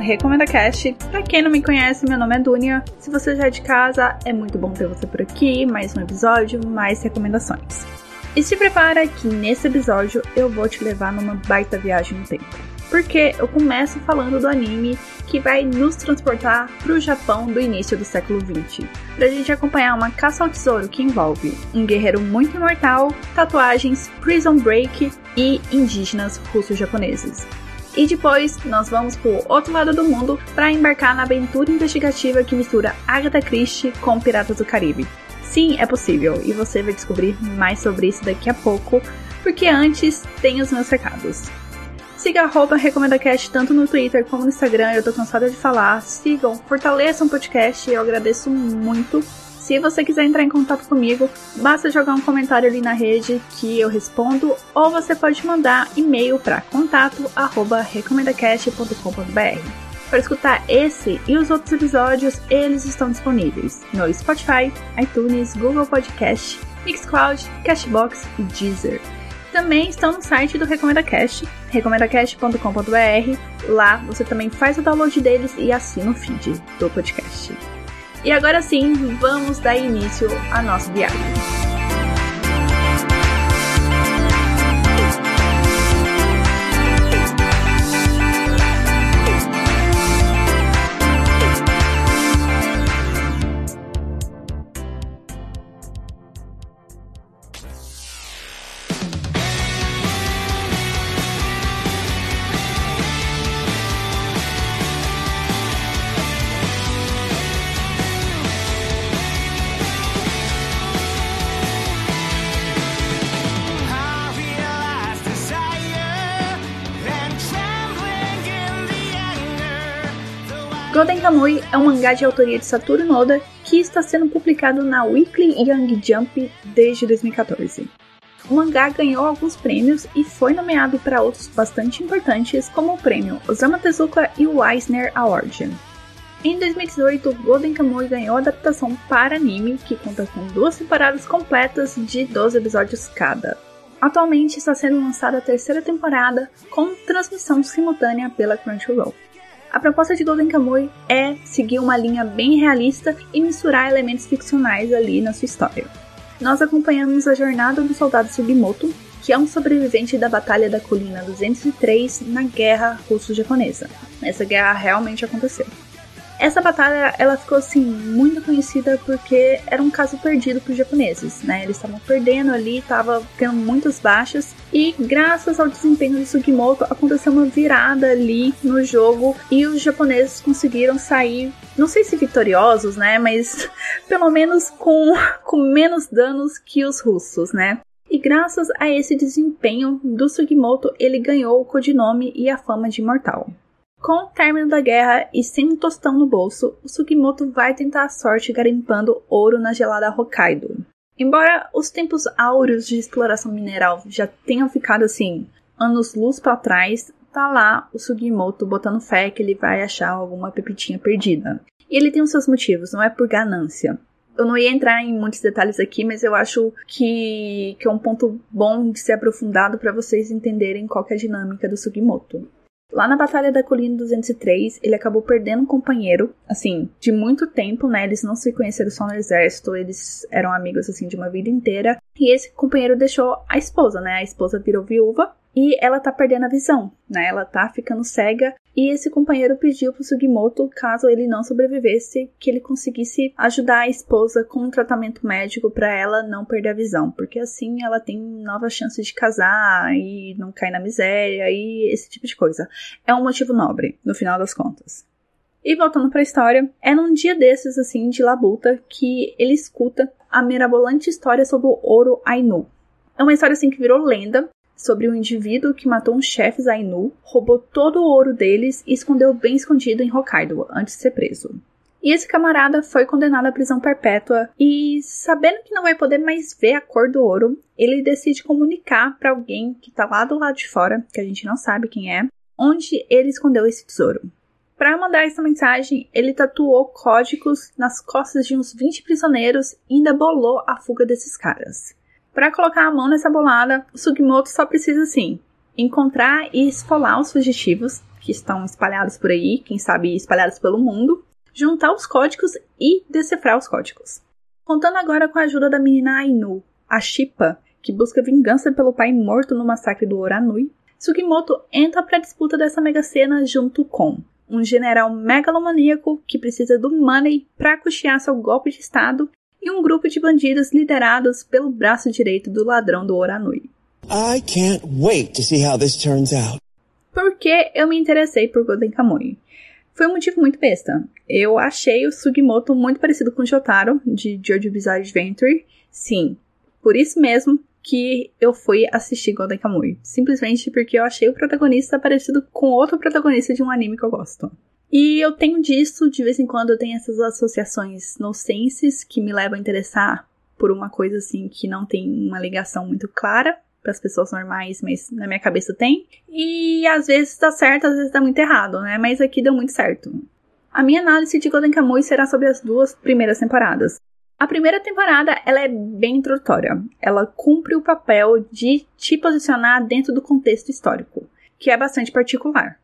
Recomenda Cast. Pra quem não me conhece, meu nome é Dunia. Se você já é de casa, é muito bom ter você por aqui. Mais um episódio, mais recomendações. E se prepara que nesse episódio eu vou te levar numa baita viagem no tempo. Porque eu começo falando do anime que vai nos transportar para o Japão do início do século 20, para a gente acompanhar uma caça ao tesouro que envolve um guerreiro muito imortal, tatuagens, prison break e indígenas russos-japoneses. E depois nós vamos pro outro lado do mundo para embarcar na aventura investigativa que mistura Agatha Christie com Piratas do Caribe. Sim, é possível, e você vai descobrir mais sobre isso daqui a pouco, porque antes tem os meus recados. Siga a RecomendaCast tanto no Twitter como no Instagram, eu tô cansada de falar. Sigam, fortaleçam o podcast, eu agradeço muito. Se você quiser entrar em contato comigo, basta jogar um comentário ali na rede que eu respondo, ou você pode mandar e-mail para contato@recomendacast.com.br. Para escutar esse e os outros episódios, eles estão disponíveis no Spotify, iTunes, Google Podcast, Mixcloud, Cashbox e Deezer. Também estão no site do Recomenda Cast, recomendacast.com.br. Lá você também faz o download deles e assina o feed do podcast. E agora sim, vamos dar início à nossa viagem. Golden Kamuy é um mangá de autoria de Satoru Noda que está sendo publicado na Weekly Young Jump desde 2014. O mangá ganhou alguns prêmios e foi nomeado para outros bastante importantes, como o prêmio Osama Tezuka e o Eisner Award. Em 2018, Golden Kamuy ganhou adaptação para anime, que conta com duas temporadas completas de 12 episódios cada. Atualmente está sendo lançada a terceira temporada, com transmissão simultânea pela Crunchyroll. A proposta de Golden Kamuy é seguir uma linha bem realista e misturar elementos ficcionais ali na sua história. Nós acompanhamos a jornada do soldado Sugimoto, que é um sobrevivente da Batalha da Colina 203 na Guerra Russo-Japonesa. Essa guerra realmente aconteceu. Essa batalha ela ficou assim muito conhecida porque era um caso perdido para os japoneses, né? Eles estavam perdendo ali, estavam tendo muitas baixas e graças ao desempenho de Sugimoto aconteceu uma virada ali no jogo e os japoneses conseguiram sair, não sei se vitoriosos, né? Mas pelo menos com, com menos danos que os russos, né? E graças a esse desempenho do Sugimoto, ele ganhou o codinome e a fama de imortal. Com o término da guerra e sem um tostão no bolso, o Sugimoto vai tentar a sorte garimpando ouro na gelada Hokkaido. Embora os tempos áureos de exploração mineral já tenham ficado assim, anos luz para trás, tá lá o Sugimoto botando fé que ele vai achar alguma pepitinha perdida. E ele tem os seus motivos, não é por ganância. Eu não ia entrar em muitos detalhes aqui, mas eu acho que, que é um ponto bom de ser aprofundado para vocês entenderem qual é a dinâmica do Sugimoto. Lá na Batalha da Colina 203, ele acabou perdendo um companheiro, assim, de muito tempo, né? Eles não se conheceram só no exército, eles eram amigos, assim, de uma vida inteira. E esse companheiro deixou a esposa, né? A esposa virou viúva e ela tá perdendo a visão, né? Ela tá ficando cega e esse companheiro pediu pro Sugimoto, caso ele não sobrevivesse, que ele conseguisse ajudar a esposa com um tratamento médico para ela não perder a visão, porque assim ela tem novas chances de casar e não cair na miséria e esse tipo de coisa. É um motivo nobre, no final das contas. E voltando para a história, é num dia desses assim de labuta que ele escuta a mirabolante história sobre o ouro Ainu. É uma história assim que virou lenda sobre um indivíduo que matou uns chefes Ainu, roubou todo o ouro deles e escondeu bem escondido em Hokkaido antes de ser preso. E esse camarada foi condenado à prisão perpétua e, sabendo que não vai poder mais ver a cor do ouro, ele decide comunicar para alguém que está lá do lado de fora, que a gente não sabe quem é, onde ele escondeu esse tesouro. Para mandar essa mensagem, ele tatuou códigos nas costas de uns 20 prisioneiros e ainda bolou a fuga desses caras. Para colocar a mão nessa bolada, o Sugimoto só precisa assim encontrar e esfolar os fugitivos que estão espalhados por aí, quem sabe espalhados pelo mundo, juntar os códigos e decifrar os códigos. Contando agora com a ajuda da menina Ainu, a Shipa, que busca vingança pelo pai morto no massacre do Oranui, Sugimoto entra para a disputa dessa mega cena junto com um general megalomaníaco que precisa do money para custear seu golpe de estado e um grupo de bandidos liderados pelo braço direito do ladrão do Oranui. I can't wait to see how this turns out. Por que eu me interessei por Golden Kamuy? Foi um motivo muito besta. Eu achei o Sugimoto muito parecido com o Jotaro, de Jojo Bizarre Adventure. Sim, por isso mesmo que eu fui assistir Golden Kamuy. Simplesmente porque eu achei o protagonista parecido com outro protagonista de um anime que eu gosto. E eu tenho disso, de vez em quando eu tenho essas associações nocenses que me levam a interessar por uma coisa assim que não tem uma ligação muito clara para as pessoas normais, mas na minha cabeça tem. E às vezes dá certo, às vezes dá muito errado, né? Mas aqui deu muito certo. A minha análise de Golden Kamuy será sobre as duas primeiras temporadas. A primeira temporada ela é bem introdutória. Ela cumpre o papel de te posicionar dentro do contexto histórico, que é bastante particular.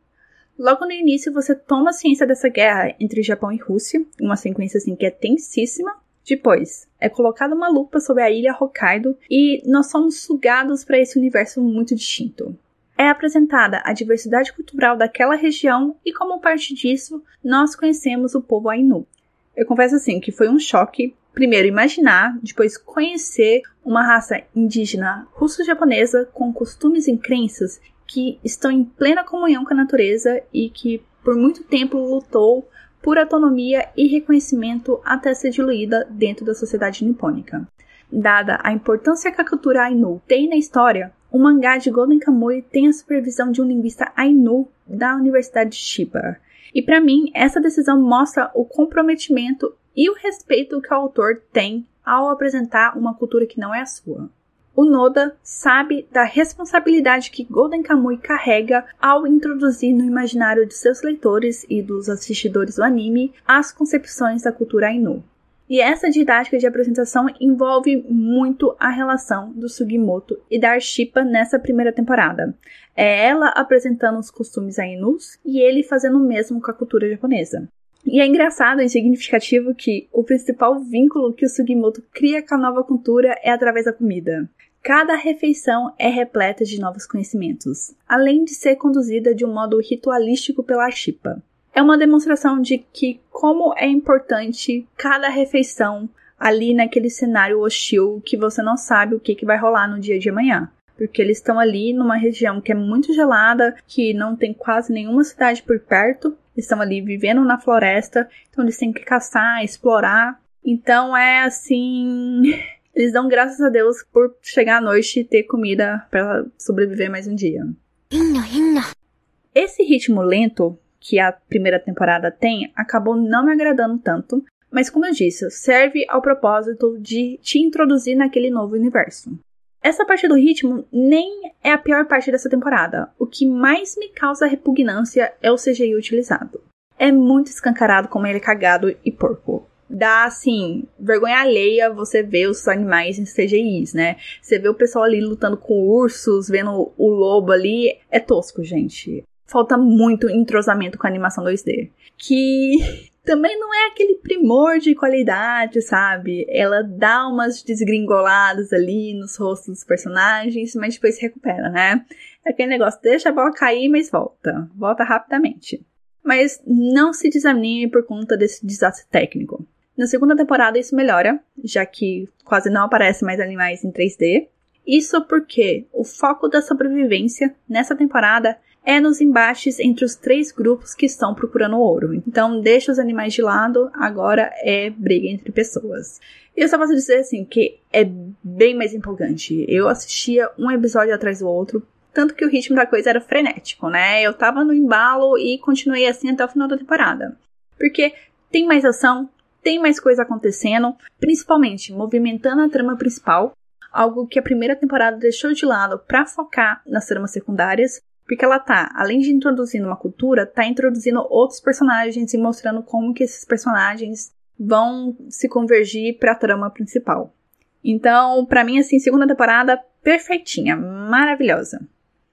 Logo no início você toma ciência dessa guerra entre Japão e Rússia, uma sequência assim que é tensíssima. Depois, é colocada uma lupa sobre a ilha Hokkaido e nós somos sugados para esse universo muito distinto. É apresentada a diversidade cultural daquela região e como parte disso, nós conhecemos o povo Ainu. Eu confesso assim que foi um choque primeiro imaginar, depois conhecer uma raça indígena russo-japonesa com costumes e crenças que estão em plena comunhão com a natureza e que por muito tempo lutou por autonomia e reconhecimento até ser diluída dentro da sociedade nipônica. Dada a importância que a cultura Ainu tem na história, o mangá de Golden Kamuy tem a supervisão de um linguista Ainu da Universidade de Chiba. E para mim, essa decisão mostra o comprometimento e o respeito que o autor tem ao apresentar uma cultura que não é a sua. O Noda sabe da responsabilidade que Golden Kamuy carrega ao introduzir no imaginário de seus leitores e dos assistidores do anime as concepções da cultura Ainu. E essa didática de apresentação envolve muito a relação do Sugimoto e da Arshipa nessa primeira temporada. É ela apresentando os costumes Ainus e ele fazendo o mesmo com a cultura japonesa. E é engraçado e significativo que o principal vínculo que o Sugimoto cria com a nova cultura é através da comida. Cada refeição é repleta de novos conhecimentos, além de ser conduzida de um modo ritualístico pela Arshipa. É uma demonstração de que como é importante cada refeição ali naquele cenário hostil que você não sabe o que, que vai rolar no dia de amanhã porque eles estão ali numa região que é muito gelada, que não tem quase nenhuma cidade por perto, estão ali vivendo na floresta, então eles têm que caçar, explorar. Então é assim. Eles dão graças a Deus por chegar à noite e ter comida para sobreviver mais um dia. Esse ritmo lento que a primeira temporada tem acabou não me agradando tanto, mas como eu disse, serve ao propósito de te introduzir naquele novo universo. Essa parte do ritmo nem é a pior parte dessa temporada. O que mais me causa repugnância é o CGI utilizado. É muito escancarado como ele é cagado e porco. Dá, assim, vergonha alheia você ver os animais em CGIs, né? Você vê o pessoal ali lutando com ursos, vendo o lobo ali. É tosco, gente. Falta muito entrosamento com a animação 2D. Que também não é aquele primor de qualidade, sabe? Ela dá umas desgringoladas ali nos rostos dos personagens, mas depois se recupera, né? É aquele negócio, deixa a bola cair, mas volta. Volta rapidamente. Mas não se desanime por conta desse desastre técnico. Na segunda temporada isso melhora, já que quase não aparece mais animais em 3D. Isso porque o foco da sobrevivência nessa temporada é nos embates entre os três grupos que estão procurando ouro. Então, deixa os animais de lado, agora é briga entre pessoas. E eu só posso dizer assim que é bem mais empolgante. Eu assistia um episódio atrás do outro, tanto que o ritmo da coisa era frenético, né? Eu tava no embalo e continuei assim até o final da temporada. Porque tem mais ação, tem mais coisa acontecendo, principalmente movimentando a trama principal, algo que a primeira temporada deixou de lado para focar nas tramas secundárias, porque ela tá, além de introduzindo uma cultura, tá introduzindo outros personagens e mostrando como que esses personagens vão se convergir para a trama principal. Então, para mim assim, segunda temporada perfeitinha, maravilhosa.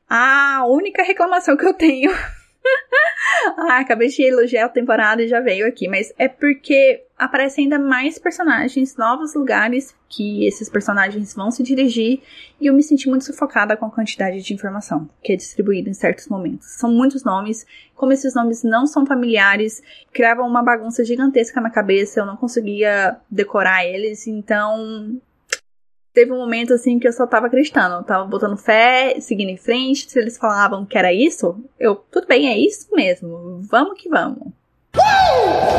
A única reclamação que eu tenho ah, acabei de elogiar a temporada e já veio aqui, mas é porque aparecem ainda mais personagens, novos lugares que esses personagens vão se dirigir e eu me senti muito sufocada com a quantidade de informação que é distribuída em certos momentos. São muitos nomes, como esses nomes não são familiares, criavam uma bagunça gigantesca na cabeça, eu não conseguia decorar eles, então teve um momento assim que eu só tava acreditando, tava botando fé, seguindo em frente. Se eles falavam que era isso, eu, tudo bem, é isso mesmo, vamos que vamos.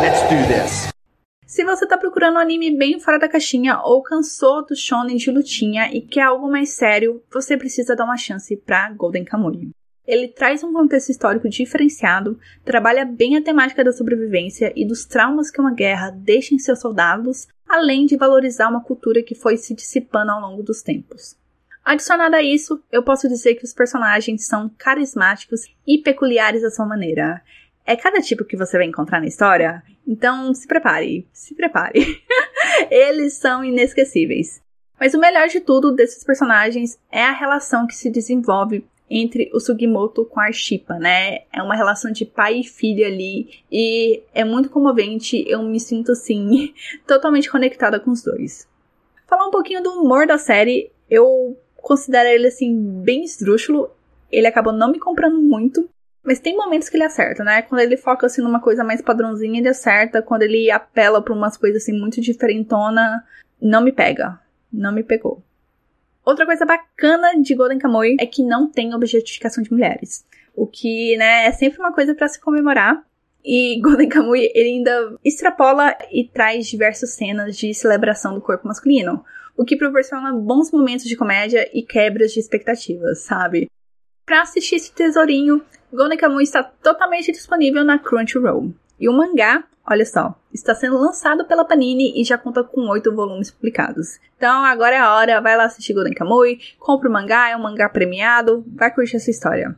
Let's do this. Se você tá procurando um anime bem fora da caixinha ou cansou do shonen de lutinha e quer algo mais sério, você precisa dar uma chance pra Golden Kamuy. Ele traz um contexto histórico diferenciado, trabalha bem a temática da sobrevivência e dos traumas que uma guerra deixa em seus soldados, além de valorizar uma cultura que foi se dissipando ao longo dos tempos. Adicionado a isso, eu posso dizer que os personagens são carismáticos e peculiares à sua maneira. É cada tipo que você vai encontrar na história, então se prepare, se prepare. Eles são inesquecíveis. Mas o melhor de tudo desses personagens é a relação que se desenvolve entre o Sugimoto com a Arshipa, né? É uma relação de pai e filha ali e é muito comovente, eu me sinto assim totalmente conectada com os dois. Falar um pouquinho do humor da série, eu considero ele assim bem esdrúxulo. Ele acabou não me comprando muito, mas tem momentos que ele acerta, né? Quando ele foca assim numa coisa mais padrãozinha, ele acerta. Quando ele apela para umas coisas assim muito diferentona, não me pega. Não me pegou. Outra coisa bacana de Golden Kamuy é que não tem objetificação de mulheres. O que, né, é sempre uma coisa para se comemorar. E Golden Kamuy, ele ainda extrapola e traz diversas cenas de celebração do corpo masculino. O que proporciona bons momentos de comédia e quebras de expectativas, sabe? Para assistir esse tesourinho, Golden Kamuy está totalmente disponível na Crunchyroll. E o mangá Olha só, está sendo lançado pela Panini e já conta com oito volumes publicados. Então agora é a hora, vai lá assistir Golden Kamuy, compra o mangá, é um mangá premiado, vai curtir essa história.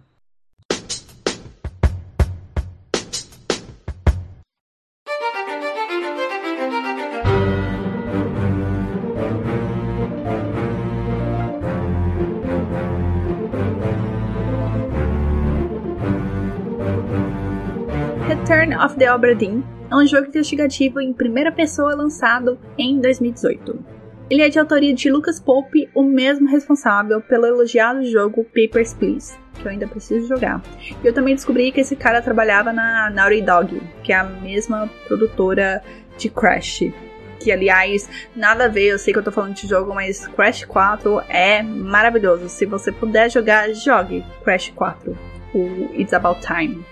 Return of the Obra Dinn é um jogo investigativo em primeira pessoa lançado em 2018. Ele é de autoria de Lucas Pope, o mesmo responsável pelo elogiado jogo Papers, Please, que eu ainda preciso jogar. E eu também descobri que esse cara trabalhava na Naughty Dog, que é a mesma produtora de Crash. Que, aliás, nada a ver, eu sei que eu tô falando de jogo, mas Crash 4 é maravilhoso. Se você puder jogar, jogue Crash 4, o It's About Time.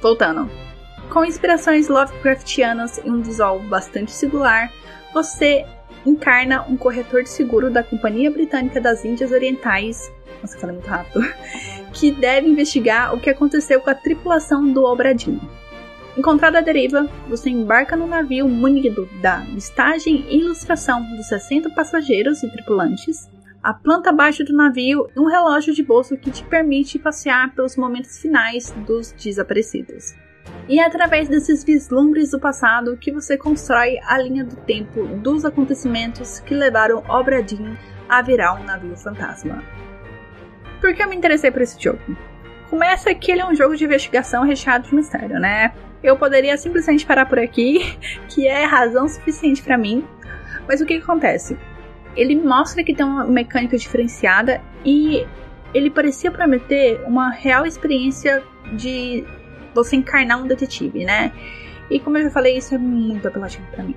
Voltando. Com inspirações Lovecraftianas e um visual bastante singular, você encarna um corretor de seguro da Companhia Britânica das Índias Orientais, nossa, falei muito rápido, que deve investigar o que aconteceu com a tripulação do Obradinho. Encontrado à deriva, você embarca no navio munido da listagem e ilustração dos 60 passageiros e tripulantes, a planta abaixo do navio e um relógio de bolso que te permite passear pelos momentos finais dos desaparecidos. E é através desses vislumbres do passado que você constrói a linha do tempo dos acontecimentos que levaram Obradin a virar um navio fantasma. Por que eu me interessei por esse jogo? Começa que ele é um jogo de investigação recheado de mistério, né? Eu poderia simplesmente parar por aqui, que é razão suficiente para mim. Mas o que, que acontece? Ele mostra que tem uma mecânica diferenciada e ele parecia prometer uma real experiência de você encarnar um detetive, né? E como eu já falei, isso é muito apelativo para mim.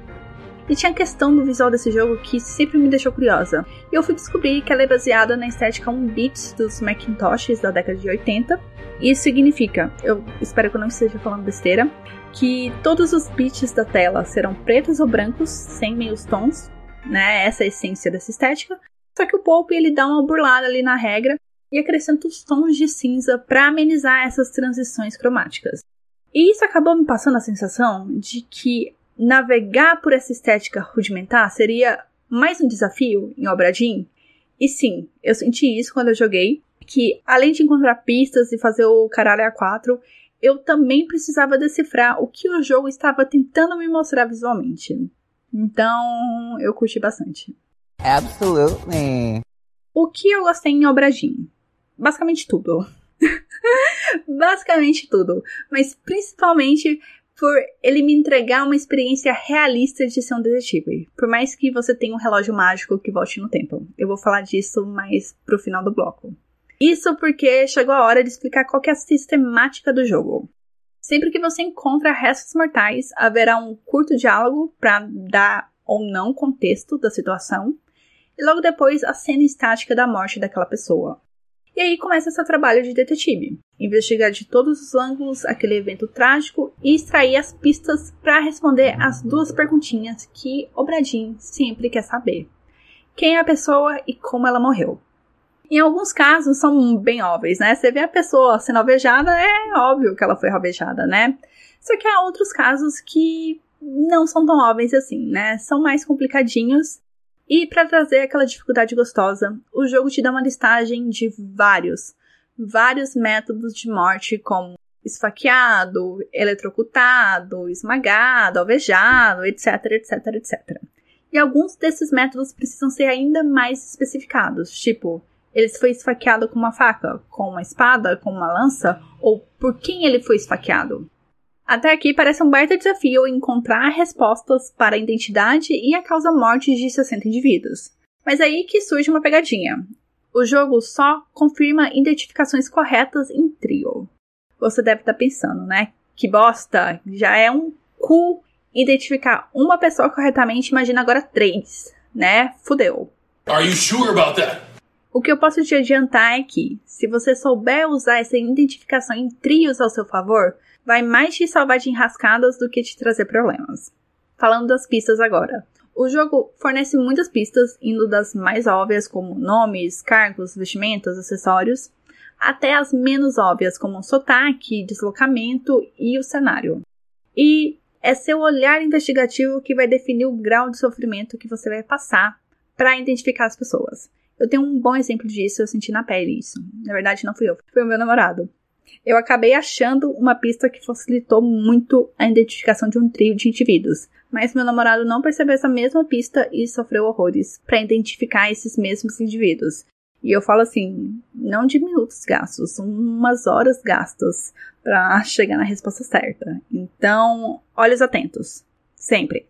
E tinha a questão do visual desse jogo que sempre me deixou curiosa. E eu fui descobrir que ela é baseada na estética 1-bit dos Macintoshes da década de 80. Isso significa, eu espero que eu não esteja falando besteira, que todos os bits da tela serão pretos ou brancos, sem meios tons, né? Essa é a essência dessa estética. Só que o Pope ele dá uma burlada ali na regra e acrescenta os tons de cinza para amenizar essas transições cromáticas. E isso acabou me passando a sensação de que navegar por essa estética rudimentar seria mais um desafio em Obradin. E sim, eu senti isso quando eu joguei, que além de encontrar pistas e fazer o caralho A4, eu também precisava decifrar o que o jogo estava tentando me mostrar visualmente. Então, eu curti bastante. Absolutely. O que eu gostei em Obradin? Basicamente tudo. Basicamente tudo, mas principalmente por ele me entregar uma experiência realista de ser um detetive, por mais que você tenha um relógio mágico que volte no tempo. Eu vou falar disso mais pro final do bloco. Isso porque chegou a hora de explicar qual é a sistemática do jogo. Sempre que você encontra restos mortais, haverá um curto diálogo para dar ou não contexto da situação, e logo depois a cena estática da morte daquela pessoa. E aí começa seu trabalho de detetive. Investigar de todos os ângulos aquele evento trágico e extrair as pistas para responder as duas perguntinhas que o Bradin sempre quer saber: quem é a pessoa e como ela morreu. Em alguns casos são bem óbvios, né? Você vê a pessoa sendo alvejada, é óbvio que ela foi alvejada, né? Só que há outros casos que não são tão óbvios assim, né? São mais complicadinhos e para trazer aquela dificuldade gostosa, o jogo te dá uma listagem de vários, vários métodos de morte, como esfaqueado, eletrocutado, esmagado, alvejado, etc, etc, etc. E alguns desses métodos precisam ser ainda mais especificados, tipo, ele foi esfaqueado com uma faca, com uma espada, com uma lança, ou por quem ele foi esfaqueado. Até aqui parece um baita desafio encontrar respostas para a identidade e a causa-morte de 60 indivíduos. Mas aí que surge uma pegadinha. O jogo só confirma identificações corretas em trio. Você deve estar tá pensando, né? Que bosta! Já é um cu identificar uma pessoa corretamente, imagina agora três, né? Fudeu. Are you sure about that? O que eu posso te adiantar é que, se você souber usar essa identificação em trios ao seu favor, vai mais te salvar de enrascadas do que te trazer problemas. Falando das pistas agora. O jogo fornece muitas pistas, indo das mais óbvias, como nomes, cargos, vestimentas, acessórios, até as menos óbvias, como sotaque, deslocamento e o cenário. E é seu olhar investigativo que vai definir o grau de sofrimento que você vai passar para identificar as pessoas. Eu tenho um bom exemplo disso, eu senti na pele isso. Na verdade, não fui eu, foi o meu namorado eu acabei achando uma pista que facilitou muito a identificação de um trio de indivíduos. Mas meu namorado não percebeu essa mesma pista e sofreu horrores para identificar esses mesmos indivíduos. E eu falo assim, não de minutos gastos, umas horas gastas para chegar na resposta certa. Então, olhos atentos, sempre.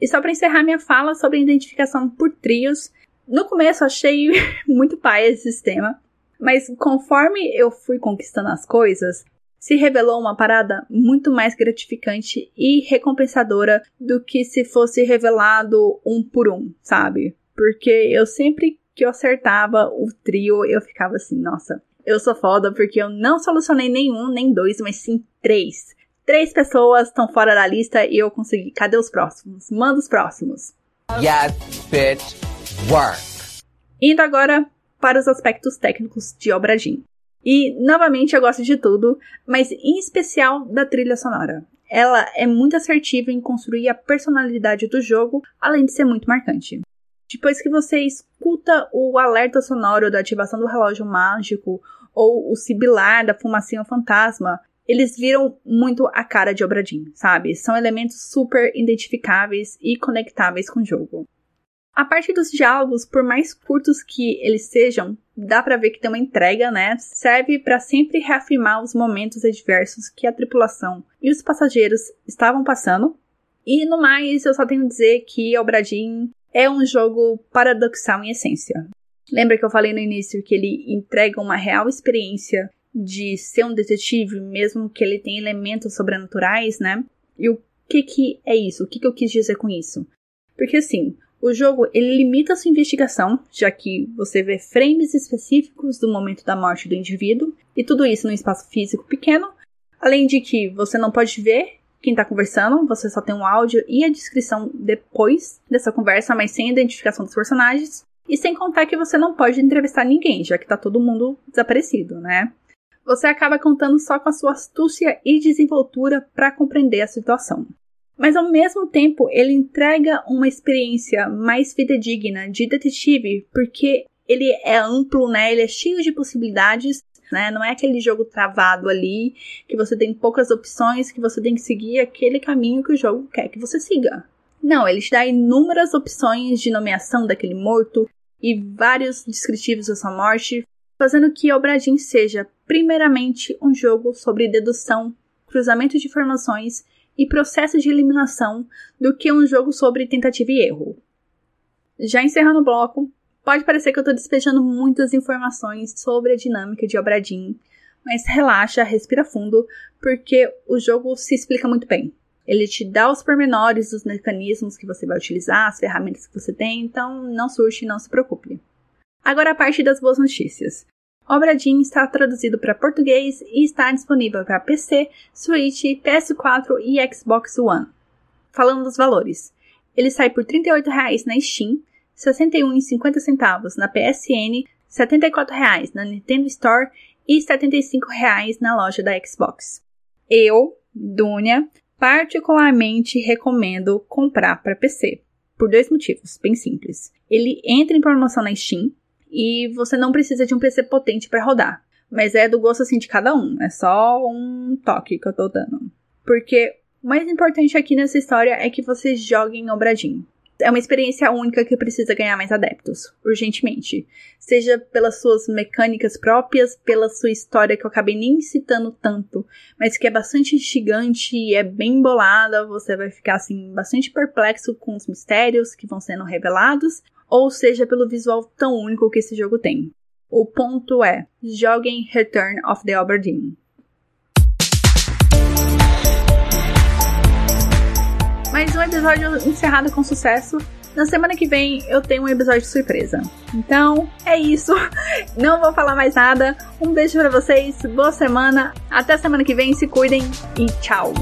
E só para encerrar minha fala sobre identificação por trios, no começo achei muito pai esse sistema, mas conforme eu fui conquistando as coisas, se revelou uma parada muito mais gratificante e recompensadora do que se fosse revelado um por um, sabe? Porque eu sempre que eu acertava o trio, eu ficava assim, nossa, eu sou foda porque eu não solucionei nenhum, nem dois, mas sim três. Três pessoas estão fora da lista e eu consegui. Cadê os próximos? Manda os próximos. Yes, bitch, work. Indo agora para os aspectos técnicos de Obra Jim. E, novamente, eu gosto de tudo, mas em especial da trilha sonora. Ela é muito assertiva em construir a personalidade do jogo, além de ser muito marcante. Depois que você escuta o alerta sonoro da ativação do relógio mágico ou o sibilar da fumacinha fantasma, eles viram muito a cara de Obradin, sabe? São elementos super identificáveis e conectáveis com o jogo. A parte dos diálogos, por mais curtos que eles sejam, dá para ver que tem uma entrega, né? Serve para sempre reafirmar os momentos adversos que a tripulação e os passageiros estavam passando. E no mais, eu só tenho a dizer que Obradin é um jogo paradoxal em essência. Lembra que eu falei no início que ele entrega uma real experiência de ser um detetive, mesmo que ele tenha elementos sobrenaturais, né? E o que que é isso? O que que eu quis dizer com isso? Porque assim, o jogo ele limita sua investigação, já que você vê frames específicos do momento da morte do indivíduo, e tudo isso num espaço físico pequeno, além de que você não pode ver quem está conversando, você só tem um áudio e a descrição depois dessa conversa, mas sem identificação dos personagens, e sem contar que você não pode entrevistar ninguém, já que está todo mundo desaparecido, né? Você acaba contando só com a sua astúcia e desenvoltura para compreender a situação mas ao mesmo tempo ele entrega uma experiência mais fidedigna de detetive, porque ele é amplo, né? Ele é cheio de possibilidades, né? Não é aquele jogo travado ali que você tem poucas opções, que você tem que seguir aquele caminho que o jogo quer que você siga. Não, ele te dá inúmeras opções de nomeação daquele morto e vários descritivos da sua morte, fazendo que Obradin seja, primeiramente, um jogo sobre dedução, cruzamento de informações e processo de eliminação do que um jogo sobre tentativa e erro. Já encerrando o bloco, pode parecer que eu estou despejando muitas informações sobre a dinâmica de Obradin, mas relaxa, respira fundo, porque o jogo se explica muito bem. Ele te dá os pormenores dos mecanismos que você vai utilizar, as ferramentas que você tem, então não surge, não se preocupe. Agora a parte das boas notícias. Obradin está traduzido para português e está disponível para PC, Switch, PS4 e Xbox One. Falando dos valores, ele sai por R$ 38,00 na Steam, R$ 61,50 na PSN, R$ 74,00 na Nintendo Store e R$ 75,00 na loja da Xbox. Eu, Dunia, particularmente recomendo comprar para PC, por dois motivos bem simples. Ele entra em promoção na Steam, e você não precisa de um PC potente para rodar. Mas é do gosto assim de cada um, é só um toque que eu tô dando. Porque o mais importante aqui nessa história é que você jogue em Obradinho. É uma experiência única que precisa ganhar mais adeptos, urgentemente. Seja pelas suas mecânicas próprias, pela sua história que eu acabei nem citando tanto, mas que é bastante gigante e é bem bolada, você vai ficar assim bastante perplexo com os mistérios que vão sendo revelados, ou seja pelo visual tão único que esse jogo tem. O ponto é: joguem Return of the Aberdeen. Mais um episódio encerrado com sucesso. Na semana que vem eu tenho um episódio de surpresa. Então é isso. Não vou falar mais nada. Um beijo para vocês. Boa semana. Até semana que vem. Se cuidem e tchau.